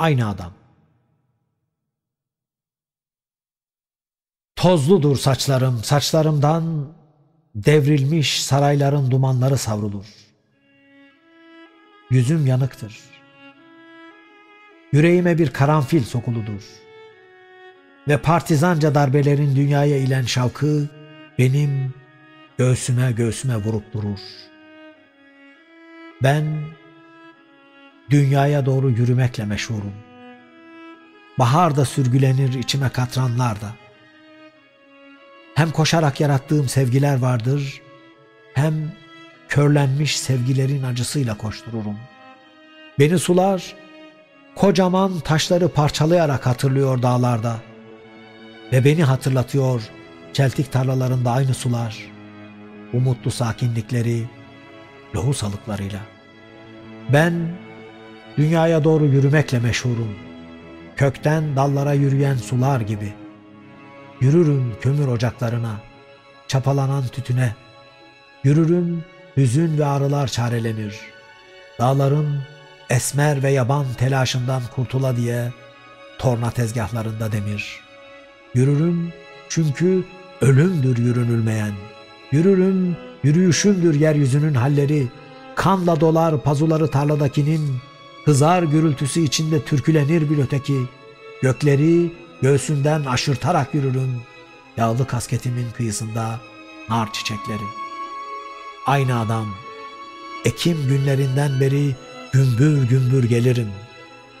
Aynı adam. Tozludur saçlarım, saçlarımdan devrilmiş sarayların dumanları savrulur. Yüzüm yanıktır. Yüreğime bir karanfil sokuludur. Ve partizanca darbelerin dünyaya ilen şavkı benim göğsüme göğsüme vurup durur. Ben dünyaya doğru yürümekle meşhurum. Baharda sürgülenir içime katranlar da. Hem koşarak yarattığım sevgiler vardır, hem körlenmiş sevgilerin acısıyla koştururum. Beni sular, kocaman taşları parçalayarak hatırlıyor dağlarda. Ve beni hatırlatıyor çeltik tarlalarında aynı sular, umutlu sakinlikleri, lohusalıklarıyla. Ben dünyaya doğru yürümekle meşhurum. Kökten dallara yürüyen sular gibi. Yürürüm kömür ocaklarına, çapalanan tütüne. Yürürüm hüzün ve ağrılar çarelenir. Dağların esmer ve yaban telaşından kurtula diye torna tezgahlarında demir. Yürürüm çünkü ölümdür yürünülmeyen. Yürürüm, yürüyüşümdür yeryüzünün halleri. Kanla dolar pazuları tarladakinin, hızar gürültüsü içinde türkülenir bir öteki. Gökleri göğsünden aşırtarak yürürüm. Yağlı kasketimin kıyısında nar çiçekleri. Aynı adam, Ekim günlerinden beri gümbür gümbür gelirim.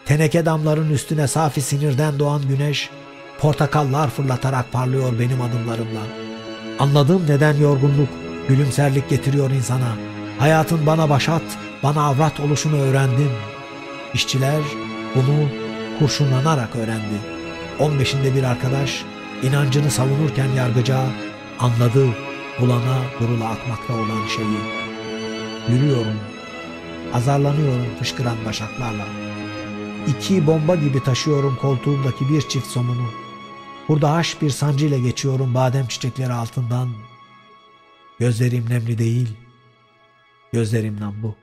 Teneke damların üstüne safi sinirden doğan güneş, portakallar fırlatarak parlıyor benim adımlarımla. Anladım neden yorgunluk, gülümserlik getiriyor insana. Hayatın bana başat, bana avrat oluşunu öğrendim. İşçiler bunu kurşunlanarak öğrendi. 15'inde bir arkadaş inancını savunurken yargıca anladı bulana durula akmakta olan şeyi. Yürüyorum, azarlanıyorum fışkıran başaklarla. İki bomba gibi taşıyorum koltuğumdaki bir çift somunu. Burada haş bir sancıyla geçiyorum badem çiçekleri altından. Gözlerim nemli değil, gözlerim namlu.